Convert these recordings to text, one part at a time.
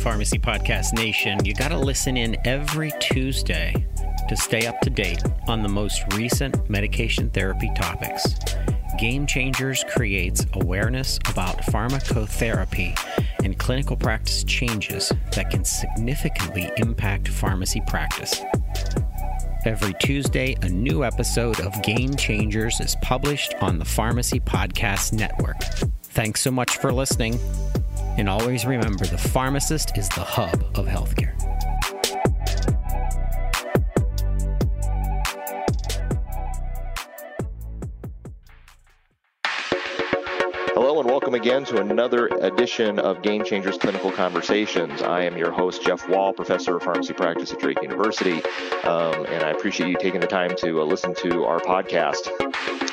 Pharmacy Podcast Nation. You got to listen in every Tuesday to stay up to date on the most recent medication therapy topics. Game Changers creates awareness about pharmacotherapy and clinical practice changes that can significantly impact pharmacy practice. Every Tuesday, a new episode of Game Changers is published on the Pharmacy Podcast Network. Thanks so much for listening. And always remember the pharmacist is the hub of healthcare. And welcome again to another edition of Game Changers Clinical Conversations. I am your host, Geoff Wall, professor of pharmacy practice at Drake University, um, and I appreciate you taking the time to uh, listen to our podcast.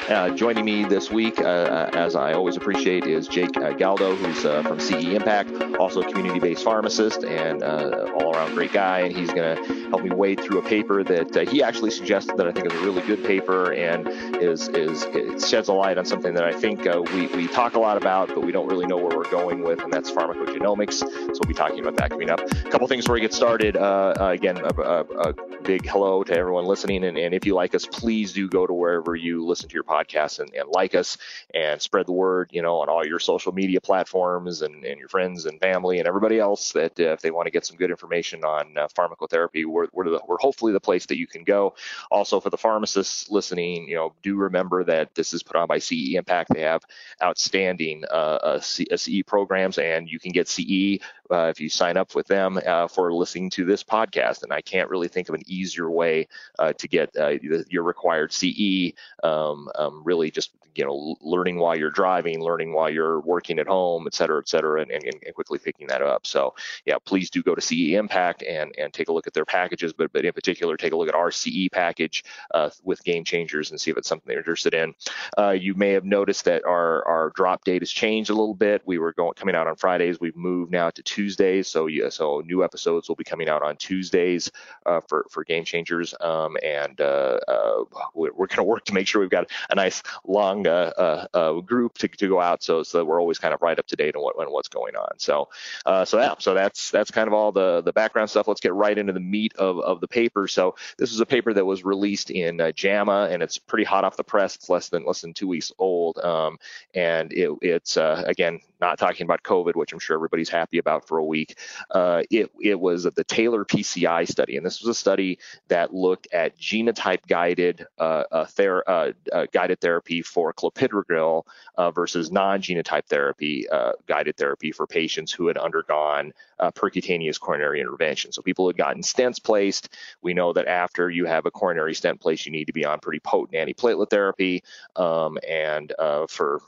Uh, joining me this week, uh, uh as I always appreciate, is Jake uh, Galdo, who's uh, from CE Impact, also a community-based pharmacist and uh, all-around great guy. And he's going to help me wade through a paper that he actually suggested that I think is a really good paper and is is it sheds a light on something that I think we we talk a lot about, but we don't really know where we're going with, and that's pharmacogenomics. So we'll be talking about that coming up. A couple things before we get started. again, a, a, a, big hello to everyone listening, and, and if you like us, please do go to wherever you listen to your podcast and, and, like us and spread the word, you know, on all your social media platforms and, and your friends and family and everybody else that uh, if they want to get some good information on uh, pharmacotherapy, we're, we're, the, we're hopefully the place that you can go. Also, for the pharmacists listening, you know, do remember that this is put on by CE Impact. They have outstanding uh, CE programs, and you can get CE uh, if you sign up with them uh, for listening to this podcast. And I can't really think of an easier way uh, to get uh, your required CE. Um, um, really, just you know, learning while you're driving, learning while you're working at home, et cetera, et cetera, and, and, and quickly picking that up. So, yeah, please do go to CE Impact and and take a look at their packages, but but in particular, take a look at our CE package uh, with Game Changers and see if it's something they're interested in. Uh, you may have noticed that our our drop date has changed a little bit. We were going coming out on Fridays. We've moved now to Tuesdays. So yeah, so new episodes will be coming out on Tuesdays uh, for for Game Changers, um, and uh, uh, we're, going to work to make sure we've got a nice long uh, uh, group to, to go out, so so that we're always kind of right up to date on what on what's going on. So uh, so yeah, so that's that's kind of all the the background stuff. Let's get right into the meat of of the paper. So this is a paper that was released in JAMA, and it's pretty hot off the press. It's less than less than two weeks old, um, and it, it's again not talking about COVID, which I'm sure everybody's happy about for a week. Uh, it, it was the TAILOR-PCI study, and this was a study that looked at genotype guided uh, uh, ther- uh, uh, guided therapy for clopidogrel uh, versus non-genotype therapy guided therapy for patients who had undergone percutaneous coronary intervention. So people had gotten stents placed. We know that after you have a coronary stent placed, you need to be on pretty potent antiplatelet therapy, um, and for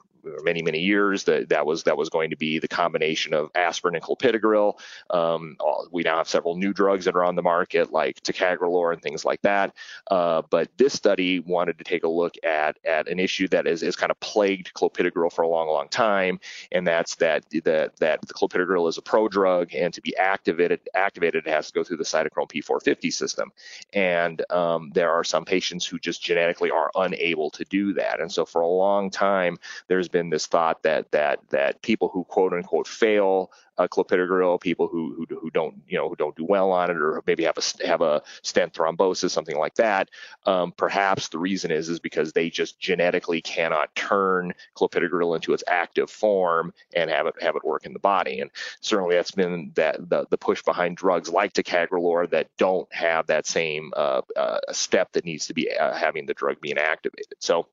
many many years that that was that was going to be the combination of aspirin and clopidogrel. Um, we now have several new drugs that are on the market like ticagrelor and things like that. Uh, but this study wanted to take a look at at an issue that is, is kind of plagued clopidogrel for a long long time, and that's that that that the clopidogrel is a prodrug, and to be activated activated it has to go through the cytochrome P450 system, and um, there are some patients who just genetically are unable to do that, and so for a long time there's been this thought that that that people who quote unquote fail clopidogrel, people who, who who don't you know who don't do well on it, or maybe have a have a stent thrombosis, something like that. Um, perhaps the reason is is because they just genetically cannot turn clopidogrel into its active form and have it have it work in the body. And certainly that's been that the, the push behind drugs like ticagrelor that don't have that same uh, uh, step that needs to be uh, having the drug being activated. So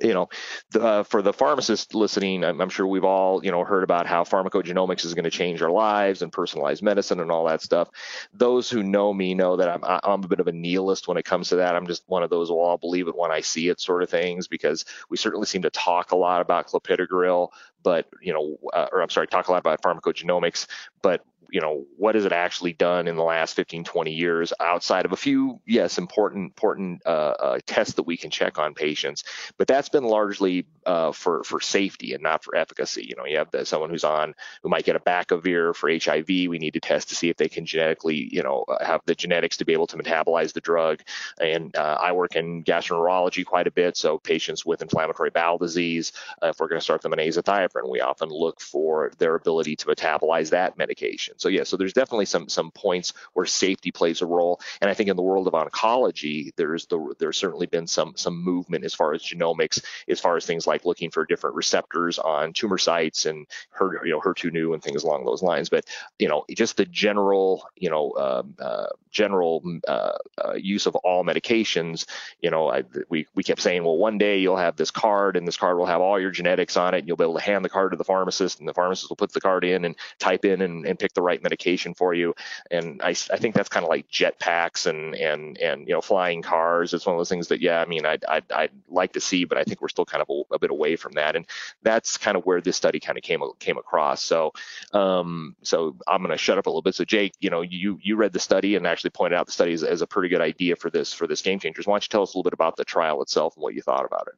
you know, the, uh, for the pharmacist listening, I'm, I'm, sure we've all, you know, heard about how pharmacogenomics is going to change our lives and personalized medicine and all that stuff. Those who know me know that I'm, I'm a bit of a nihilist when it comes to that. I'm just one of those, well, I'll believe it when I see it sort of things, because we certainly seem to talk a lot about clopidogrel, but, you know, uh, or I'm sorry, talk a lot about pharmacogenomics, but you know what has it actually done in the last 15 20 years outside of a few yes important important uh, uh, tests that we can check on patients. But that's been largely uh, for for safety and not for efficacy. You know you have the, someone who's on who might get abacavir for hiv we need to test to see if they can genetically you know uh, have the genetics to be able to metabolize the drug. And uh, i work in gastroenterology quite a bit so patients with inflammatory bowel disease uh, if we're going to start them on azathioprine we often look for their ability to metabolize that medication So yeah, so there's definitely some some points where safety plays a role, and I think in the world of oncology, there's the there's certainly been some some movement as far as genomics, as far as things like looking for different receptors on tumor sites and her you know HER2/neu and things along those lines. But you know, just the general you know um, uh, general uh, uh, use of all medications. You know, I, we we kept saying, well, one day you'll have this card, and this card will have all your genetics on it, and you'll be able to hand the card to the pharmacist, and the pharmacist will put the card in and type in and, and pick the right medication for you. And I, I think that's kind of like jetpacks and and and you know flying cars. It's one of those things that yeah, I mean, I'd I'd, I'd like to see, but I think we're still kind of a, a, bit away from that. And that's kind of where this study kind of came came across. So um, so I'm going to shut up a little bit. So Jake, you know, you you read the study and actually pointed out the study as, as a pretty good idea for this for this game changers. Why don't you tell us a little bit about the trial itself and what you thought about it?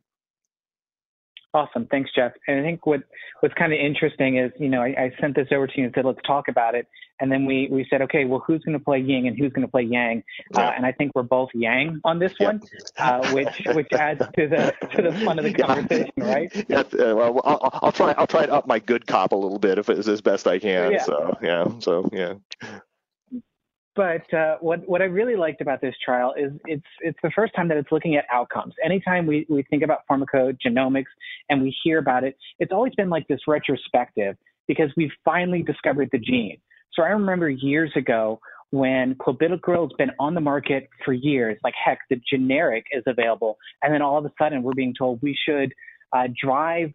Awesome. Thanks, Geoff. And I think what what's kind of interesting is, you know, I, I, sent this over to you and said, let's talk about it. And then we, we said, okay, well, who's going to play yin and who's going to play yang? Uh, yeah. Uh, and I think we're both yang on this one, uh, which which adds to the to the fun of the conversation, yeah. right? Yeah. Uh, well, I'll, I'll, try I'll try to up my good cop a little bit if it's as best I can. Yeah. So yeah. So yeah. But uh, what what I really liked about this trial is it's it's the first time that it's looking at outcomes. Anytime we, we think about pharmacogenomics and we hear about it, it's always been like this retrospective because we've finally discovered the gene. So I remember years ago when clopidogrel has been on the market for years, like heck, the generic is available, and then all of a sudden we're being told we should uh, drive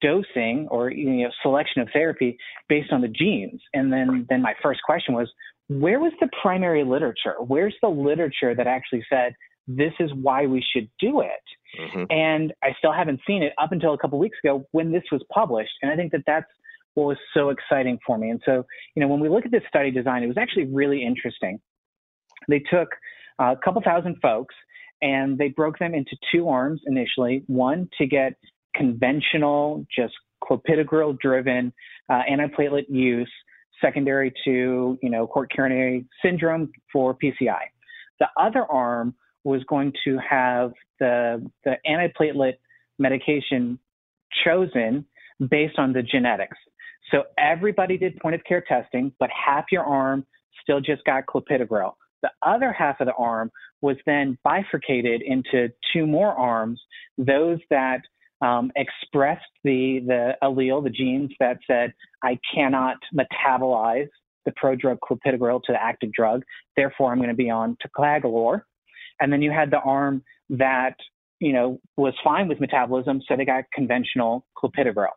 dosing or you know selection of therapy based on the genes. And then then my first question was, where was the primary literature? Where's the literature that actually said this is why we should do it? Mm-hmm. And I still haven't seen it up until a couple weeks ago when this was published. And I think that that's what was so exciting for me. And so, you know, when we look at this study design, it was actually really interesting. They took a couple thousand folks and they broke them into two arms initially one to get conventional, just clopidogrel driven uh, antiplatelet use secondary to, you know, court coronary syndrome for PCI. The other arm was going to have the, the antiplatelet medication chosen based on the genetics. So everybody did point of care testing, but half your arm still just got clopidogrel. The other half of the arm was then bifurcated into two more arms, those that um, expressed the, the allele, the genes that said, I cannot metabolize the prodrug clopidogrel to the active drug, therefore I'm going to be on ticagrelor. And then you had the arm that, you know, was fine with metabolism, so they got conventional clopidogrel.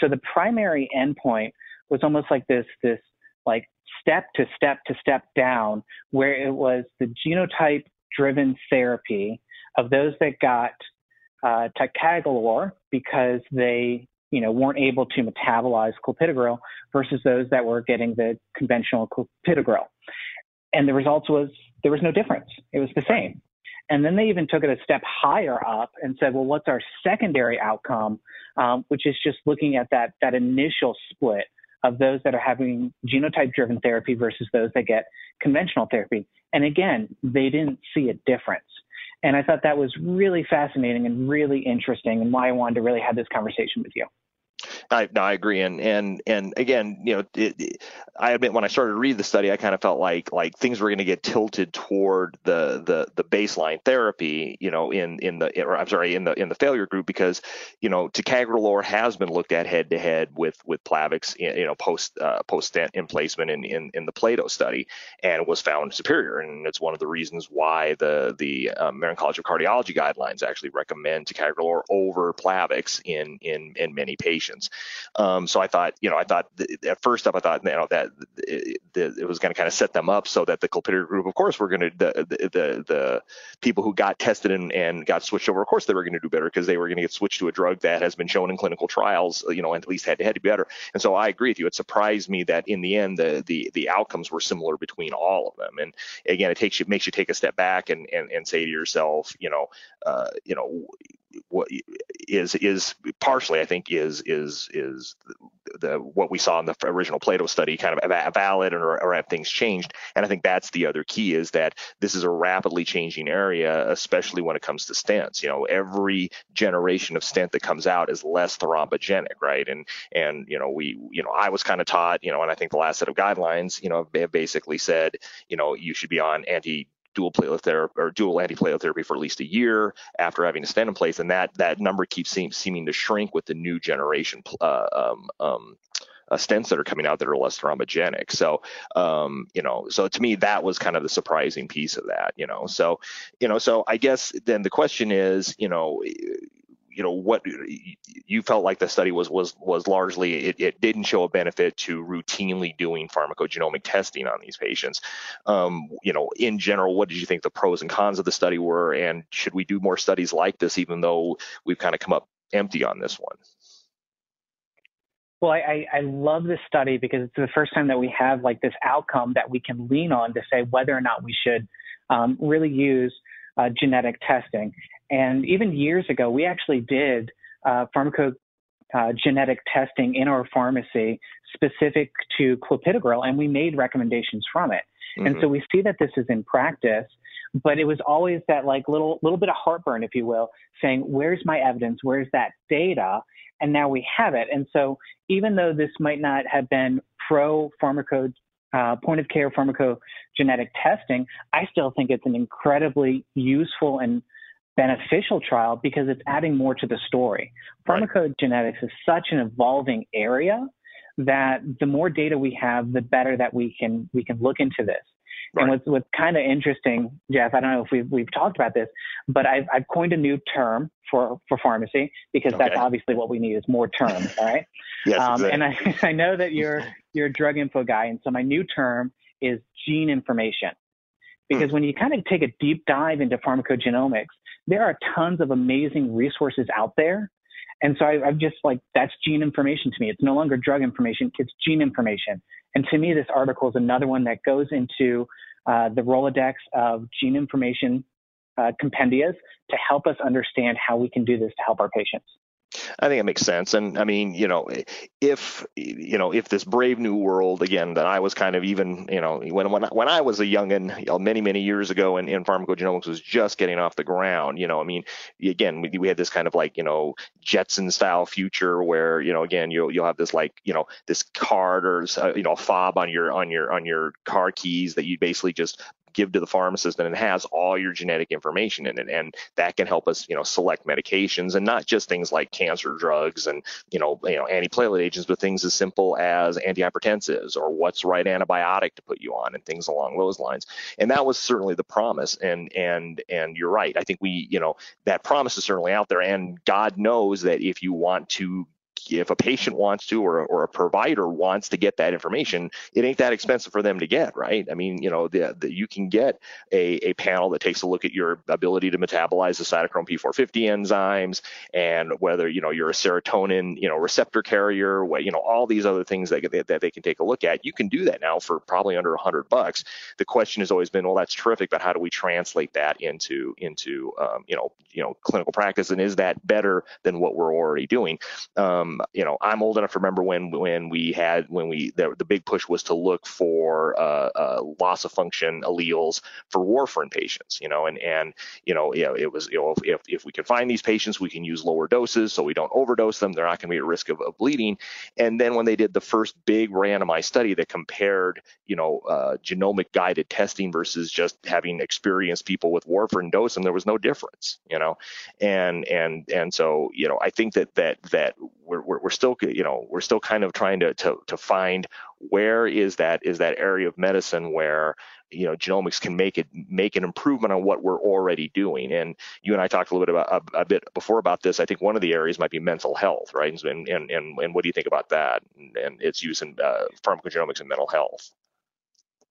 So the primary endpoint was almost like this, this like step to step to step down, where it was the genotype driven therapy of those that got uh, ticagrelor because they you know weren't able to metabolize clopidogrel versus those that were getting the conventional clopidogrel. And the results was there was no difference. It was the same. And then they even took it a step higher up and said, well, what's our secondary outcome, um, which is just looking at that that initial split of those that are having genotype driven therapy versus those that get conventional therapy. And again, they didn't see a difference. And I thought that was really fascinating and really interesting, and why I wanted to really have this conversation with you. I, no, I agree, and and and again, you know, it, it, I admit when I started to read the study, I kind of felt like like things were going to get tilted toward the the the baseline therapy, you know, in in the or I'm sorry, in the in the failure group because you know ticagrelor has been looked at head to head with with Plavix, you know, post uh, post stent emplacement in, in in the Plato study, and was found superior, and it's one of the reasons why the the um, American College of Cardiology guidelines actually recommend ticagrelor over Plavix in in in many patients. Um, so I thought, you know, I thought th- at first up, I thought, you know, that it, it was going to kind of set them up so that the clopidogrel group, of course, were going to the, the, the the people who got tested and, and got switched over, of course, they were going to do better because they were going to get switched to a drug that has been shown in clinical trials, you know, at least head to head to be better. And so I agree with you. It surprised me that in the end, the the the outcomes were similar between all of them. And again, it takes you makes you take a step back and and, and say to yourself, you know, uh, you know, what is is partially I think is is is the what we saw in the original Plato study kind of valid or, or have things changed? And I think that's the other key is that this is a rapidly changing area, especially when it comes to stents. You know, every generation of stent that comes out is less thrombogenic, right? And and you know we you know I was kind of taught you know, and I think the last set of guidelines you know have basically said you know you should be on anti dual platelet therapy or dual antiplatelet therapy for at least a year after having a stent in place, and that that number keeps seem, seeming to shrink with the new generation uh, um, um, uh, stents that are coming out that are less thrombogenic. So, um, you know, so to me that was kind of the surprising piece of that, you know. So, you know, so I guess then the question is, you know, you know what you felt like the study was was was largely it, it didn't show a benefit to routinely doing pharmacogenomic testing on these patients um, you know in general what did you think the pros and cons of the study were and should we do more studies like this even though we've kind of come up empty on this one well, I, I love this study because it's the first time that we have like this outcome that we can lean on to say whether or not we should um, really use uh, genetic testing. And even years ago, we actually did uh, pharmacogenetic uh, testing in our pharmacy specific to clopidogrel, and we made recommendations from it. Mm-hmm. And so mm-hmm. we see that this is in practice, but it was always that like little little bit of heartburn, if you will, saying, "Where's my evidence? Where's that data?" And now we have it. And so even though this might not have been pro pharmaco uh, point of care pharmacogenetic testing, I still think it's an incredibly useful and beneficial trial because it's adding more to the story. Pharmacogenetics is such an evolving area that the more data we have, the better that we can we can look into this. Right. And what's what's kind of interesting, Geoff, I don't know if we've we've talked about this, but I've I've coined a new term for for pharmacy because okay. that's obviously what we need is more terms, all right? yes, um, and I I know that you're you're a drug info guy, and so my new term is gene information. Because hmm. when you kind of take a deep dive into pharmacogenomics, there are tons of amazing resources out there. And so I, I'm just like, that's gene information to me. It's no longer drug information, it's gene information. And to me, this article is another one that goes into uh, the Rolodex of gene information uh, compendias to help us understand how we can do this to help our patients. I think it makes sense. And I mean, you know, if you know, if this brave new world again that I was kind of even, you know, when when when I was a youngin, you know, many many years ago, and, and pharmacogenomics was just getting off the ground. You know, I mean, again, we, we had this kind of like you know Jetson style future where you know again you'll you'll have this like you know this card or uh, you know a fob on your on your on your car keys that you basically just give to the pharmacist and it has all your genetic information in it. And that can help us you know select medications and not just things like cancer drugs and you know you know antiplatelet agents but things as simple as antihypertensives or what's right antibiotic to put you on and things along those lines. And that was certainly the promise. And and and you're right. I think we you know that promise is certainly out there. And god knows that if you want to if a patient wants to or, or a provider wants to get that information, it ain't that expensive for them to get, right? I mean, you know, the, the, you can get a, a panel that takes a look at your ability to metabolize the cytochrome P450 enzymes and whether, you know, you're a serotonin, you know, receptor carrier, what, you know, all these other things that, that, that they can take a look at. You can do that now for probably under 100 bucks. The question has always been, well, that's terrific, but how do we translate that into, into um, you know, you know, clinical practice? And is that better than what we're already doing? Um, you know, I'm old enough to remember when when we had when we the, the big push was to look for uh, uh, loss of function alleles for warfarin patients. You know, and and you know, you know it was you know if if we can find these patients, we can use lower doses so we don't overdose them. They're not going to be at risk of, of, bleeding. And then when they did the first big randomized study that compared you know uh, genomic guided testing versus just having experienced people with warfarin dose them, there was no difference. You know, and and and so you know I think that that that we're, we're, we're still you know we're still kind of trying to, to to find where is that is that area of medicine where you know genomics can make it make an improvement on what we're already doing and you and i talked a little bit about a, a bit before about this i think one of the areas might be mental health right and and and, and what do you think about that and, and its use in uh, pharmacogenomics and mental health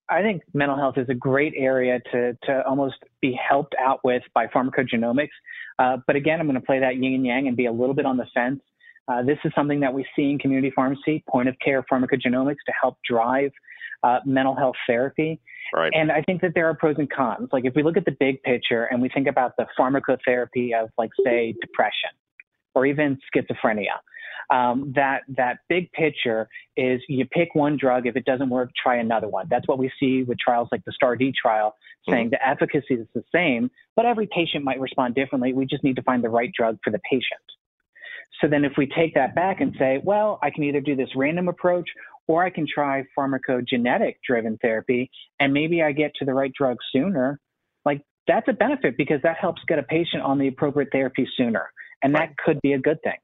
I think mental health is a great area to, to almost be helped out with by pharmacogenomics. Uh, but again, I'm going to play that yin and yang and be a little bit on the fence. Uh, this is something that we see in community pharmacy, point of care pharmacogenomics to help drive uh, mental health therapy. Right. And I think that there are pros and cons. Like if we look at the big picture and we think about the pharmacotherapy of, like, say, depression or even schizophrenia, um, that that big picture is you pick one drug. If it doesn't work, try another one. That's what we see with trials like the STAR*D trial, saying mm-hmm. the efficacy is the same, but every patient might respond differently. We just need to find the right drug for the patient. So then if we take that back and say, well, I can either do this random approach or I can try pharmacogenetic driven therapy and maybe I get to the right drug sooner, like that's a benefit because that helps get a patient on the appropriate therapy sooner. And that could be a good thing.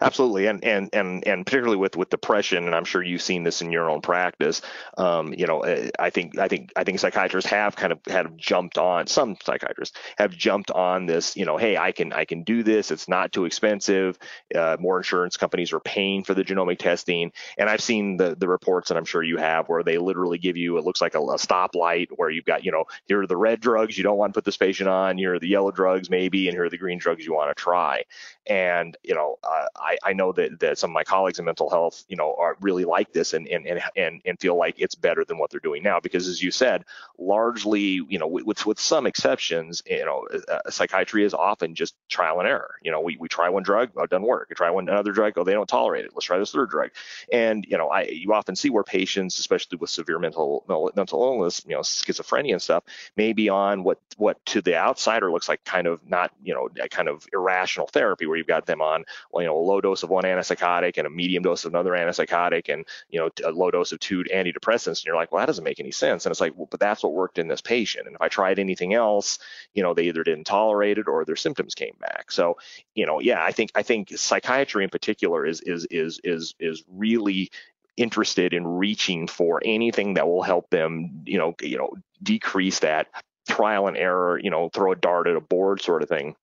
Absolutely, and and and and particularly with with depression, and I'm sure you've seen this in your own practice. Um, you know, eh, I think I think I think psychiatrists have kind of have jumped on. Some psychiatrists have jumped on this. You know, hey, I can I can do this. It's not too expensive. Uh, more insurance companies are paying for the genomic testing, and I've seen the the reports, and I'm sure you have, where they literally give you it looks like a, a stoplight where you've got you know here are the red drugs you don't want to put this patient on, here are the yellow drugs maybe, and here are the green drugs you want to try. And you know, uh, I, I know that, that some of my colleagues in mental health, you know, are really like this and, and, and, and feel like it's better than what they're doing now. Because as you said, largely, you know, with, with some exceptions, you know, uh, psychiatry is often just trial and error. You know, we, we try one drug, oh, it doesn't work. We try one another drug, oh, they don't tolerate it. Let's try this third drug. And, you know, I, you often see where patients, especially with severe mental, mental illness, you know, schizophrenia and stuff, may be on what, what to the outsider looks like kind of not, you know, kind of irrational therapy where you've got them on, you know, a low dose of one antipsychotic and a medium dose of another antipsychotic and you know a low dose of two antidepressants and you're like well that doesn't make any sense. And it's like well, but that's what worked in this patient and if i tried anything else you know they either didn't tolerate it or their symptoms came back. So you know yeah i think i think psychiatry in particular is is is is is really interested in reaching for anything that will help them you know you know decrease that trial and error you know throw a dart at a board sort of thing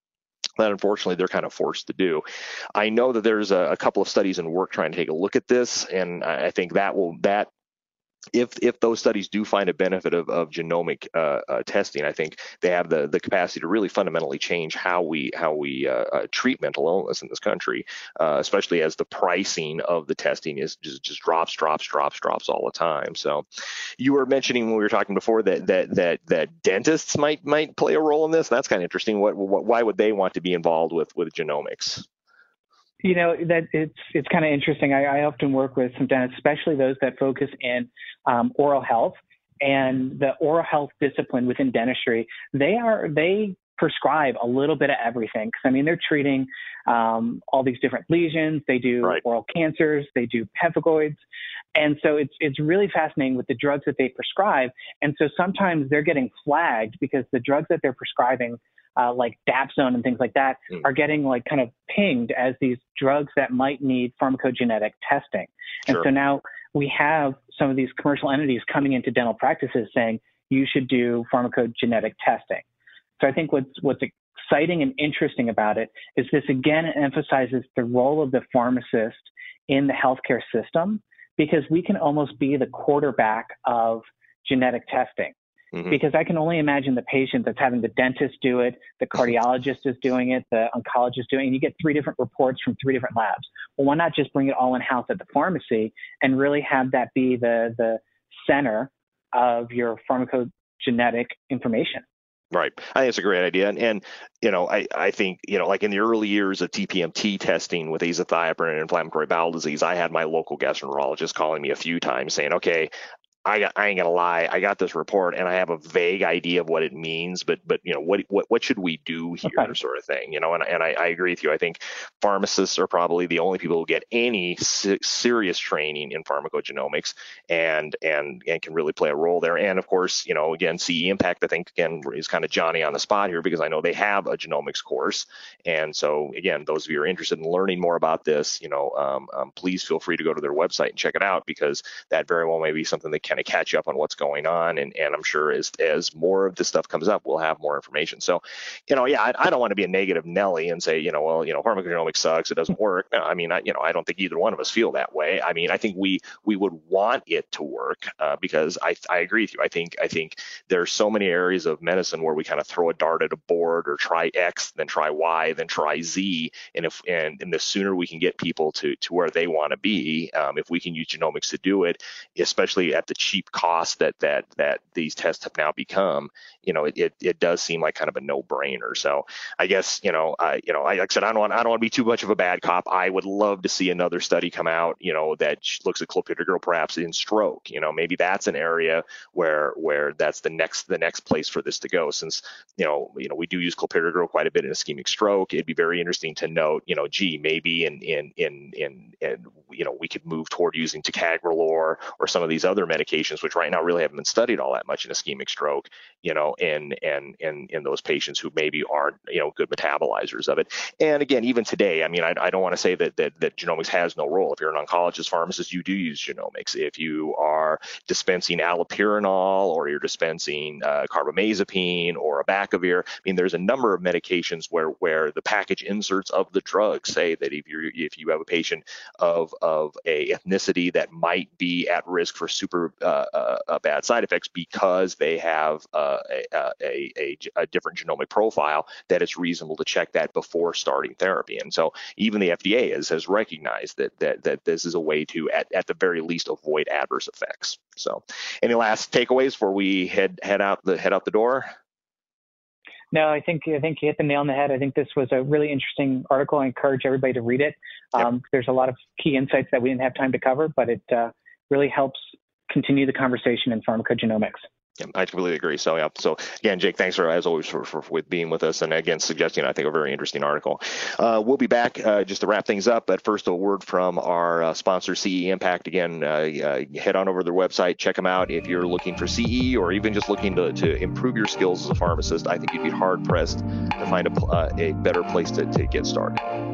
that unfortunately they're kind of forced to do. I know that there's a, a, couple of studies in work trying to take a look at this, and I think that will that if if those studies do find a benefit of, of genomic uh, uh, testing, I think they have the the capacity to really fundamentally change how we how we uh, uh treat mental illness in this country, uh, especially as the pricing of the testing is just just drops drops drops drops all the time. So, you were mentioning when we were talking before that that that that dentists might might play a role in this. That's kind of interesting. What, what why would they want to be involved with with genomics? You know that it's it's kind of interesting. I, I, often work with some dentists, especially those that focus in um, oral health and the oral health discipline within dentistry. They are they prescribe a little bit of everything. Because I mean, they're treating um, all these different lesions. They do right. oral cancers. They do pemphigoids. And so it's it's really fascinating with the drugs that they prescribe. And so sometimes they're getting flagged because the drugs that they're prescribing uh, like Dapsone and things like that mm. are getting like kind of pinged as these drugs that might need pharmacogenetic testing. And so now we have some of these commercial entities coming into dental practices saying you should do pharmacogenetic testing. So I think what's what's exciting and interesting about it is this again emphasizes the role of the pharmacist in the healthcare system because we can almost be the quarterback of genetic testing. Mm-hmm. Because I can only imagine the patient that's having the dentist do it, the cardiologist is doing it, the oncologist is doing it, and you get three different reports from three different labs. Well, why not just bring it all in house at the pharmacy and really have that be the the center of your pharmacogenetic information? Right. I think it's a great idea. And, and, you know, I, I think, you know, like in the early years of TPMT testing with azathioprine and inflammatory bowel disease, I had my local gastroenterologist calling me a few times saying, okay, I, got, I ain't gonna lie. I got this report and I have a vague idea of what it means, but but you know what what what should we do here, okay. sort of thing. You know, and and I, I, agree with you. I think pharmacists are probably the only people who get any se- serious training in pharmacogenomics and and and can really play a role there. And of course, you know, again, CE Impact I think again is kind of Johnny on the spot here because I know they have a genomics course. And so again, those of you who are interested in learning more about this, you know, um, um, please feel free to go to their website and check it out because that very well may be something that can kind of catch up on what's going on. And, and I'm sure as, as more of this stuff comes up, we'll have more information. So, you know, yeah, I, I don't want to be a negative Nelly and say, you know, well, you know, pharmacogenomics sucks. It doesn't work. I mean, I, you know, I don't think either one of us feel that way. I mean, I think we, we would want it to work uh, because I, I agree with you. I think, I think there's so many areas of medicine where we kind of throw a dart at a board or try X, then try Y, then try Z. And if, and, and the sooner we can get people to, to where they want to be, um, if we can use genomics to do it, especially at the cheap cost that that that these tests have now become, you know, it, it, it does seem like kind of a no-brainer. So I guess you know, I you know, I, like I said, I don't want I don't want to be too much of a bad cop. I would love to see another study come out, you know, that looks at clopidogrel perhaps in stroke. You know, maybe that's an area where where that's the next the next place for this to go. Since you know, you know, we do use clopidogrel quite a bit in ischemic stroke. It'd be very interesting to note, you know, gee, maybe in in in in, in you know, we could move toward using ticagrelor or some of these other medications, which right now really haven't been studied all that much in ischemic stroke, you know, and and and in those patients who maybe aren't, you know, good metabolizers of it. And again, even today, I mean, I, I don't want to say that, that that genomics has no role. If you're an oncologist pharmacist, you do use genomics. If you are dispensing allopurinol or you're dispensing uh, carbamazepine or abacavir, I mean, there's a number of medications where where the package inserts of the drug say that if you if you have a patient of of a ethnicity that might be at risk for super uh, bad side effects because they have uh, a, a, a, a, different genomic profile, that it's reasonable to check that before starting therapy. And so even the FDA has, has recognized that, that that this is a way to, at, at the very least, avoid adverse effects. So, any last takeaways before we head head out the head out the door? No, I think I think you hit the nail on the head. I think this was a really interesting article. I encourage everybody to read it. Um, yep. There's a lot of key insights that we didn't have time to cover, but it uh, really helps continue the conversation in pharmacogenomics. Yeah, I completely agree. So yeah. So again, Jake, thanks for as always for, for with being with us and again suggesting I think a very interesting article. Uh, we'll be back uh, just to wrap things up. But first, a word from our uh, sponsor, CE Impact. Again, uh, uh, head on over to their website, check them out. If you're looking for CE or even just looking to, to improve your skills as a pharmacist, I think you'd be hard pressed to find a, uh, a better place to, to get started.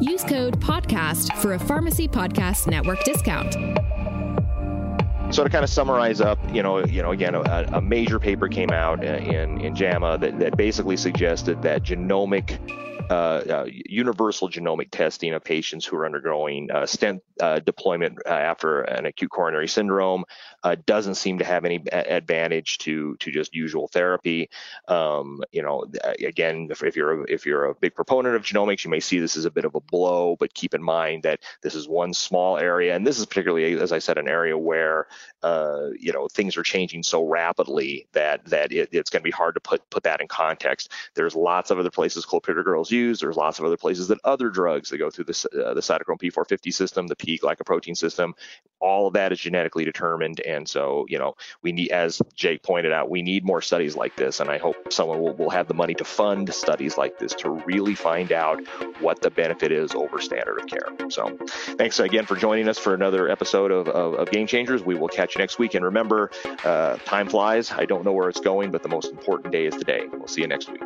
Use code PODCAST for a Pharmacy Podcast Network discount. So to kind of summarize up, you know, you know, again, a, a major paper came out in in JAMA that, that basically suggested that genomic uh, uh, universal genomic testing of patients who are undergoing uh, stent uh, deployment uh, after an acute coronary syndrome uh, doesn't seem to have any advantage to to just usual therapy. Um, you know, again, if, if, you're a, if you're a big proponent of genomics, you may see this as a bit of a blow, but keep in mind that this is one small area, and this is particularly, as I said, an area where you know things are changing so rapidly that that it, it's going to be hard to put put that in context. There's lots of other places clopidogrel is used. There's lots of other places that other drugs that go through the, uh, the cytochrome P450 system, the P glycoprotein system, all of that is genetically determined. And so, you know, we need, as Jake pointed out, we need more studies like this. And I hope someone will, will have the money to fund studies like this to really find out what the benefit is over standard of care. So thanks again for joining us for another episode of, of, of Game Changers. We will catch you next week. And remember, uh, time flies. I don't know where it's going, but the most important day is today. We'll see you next week.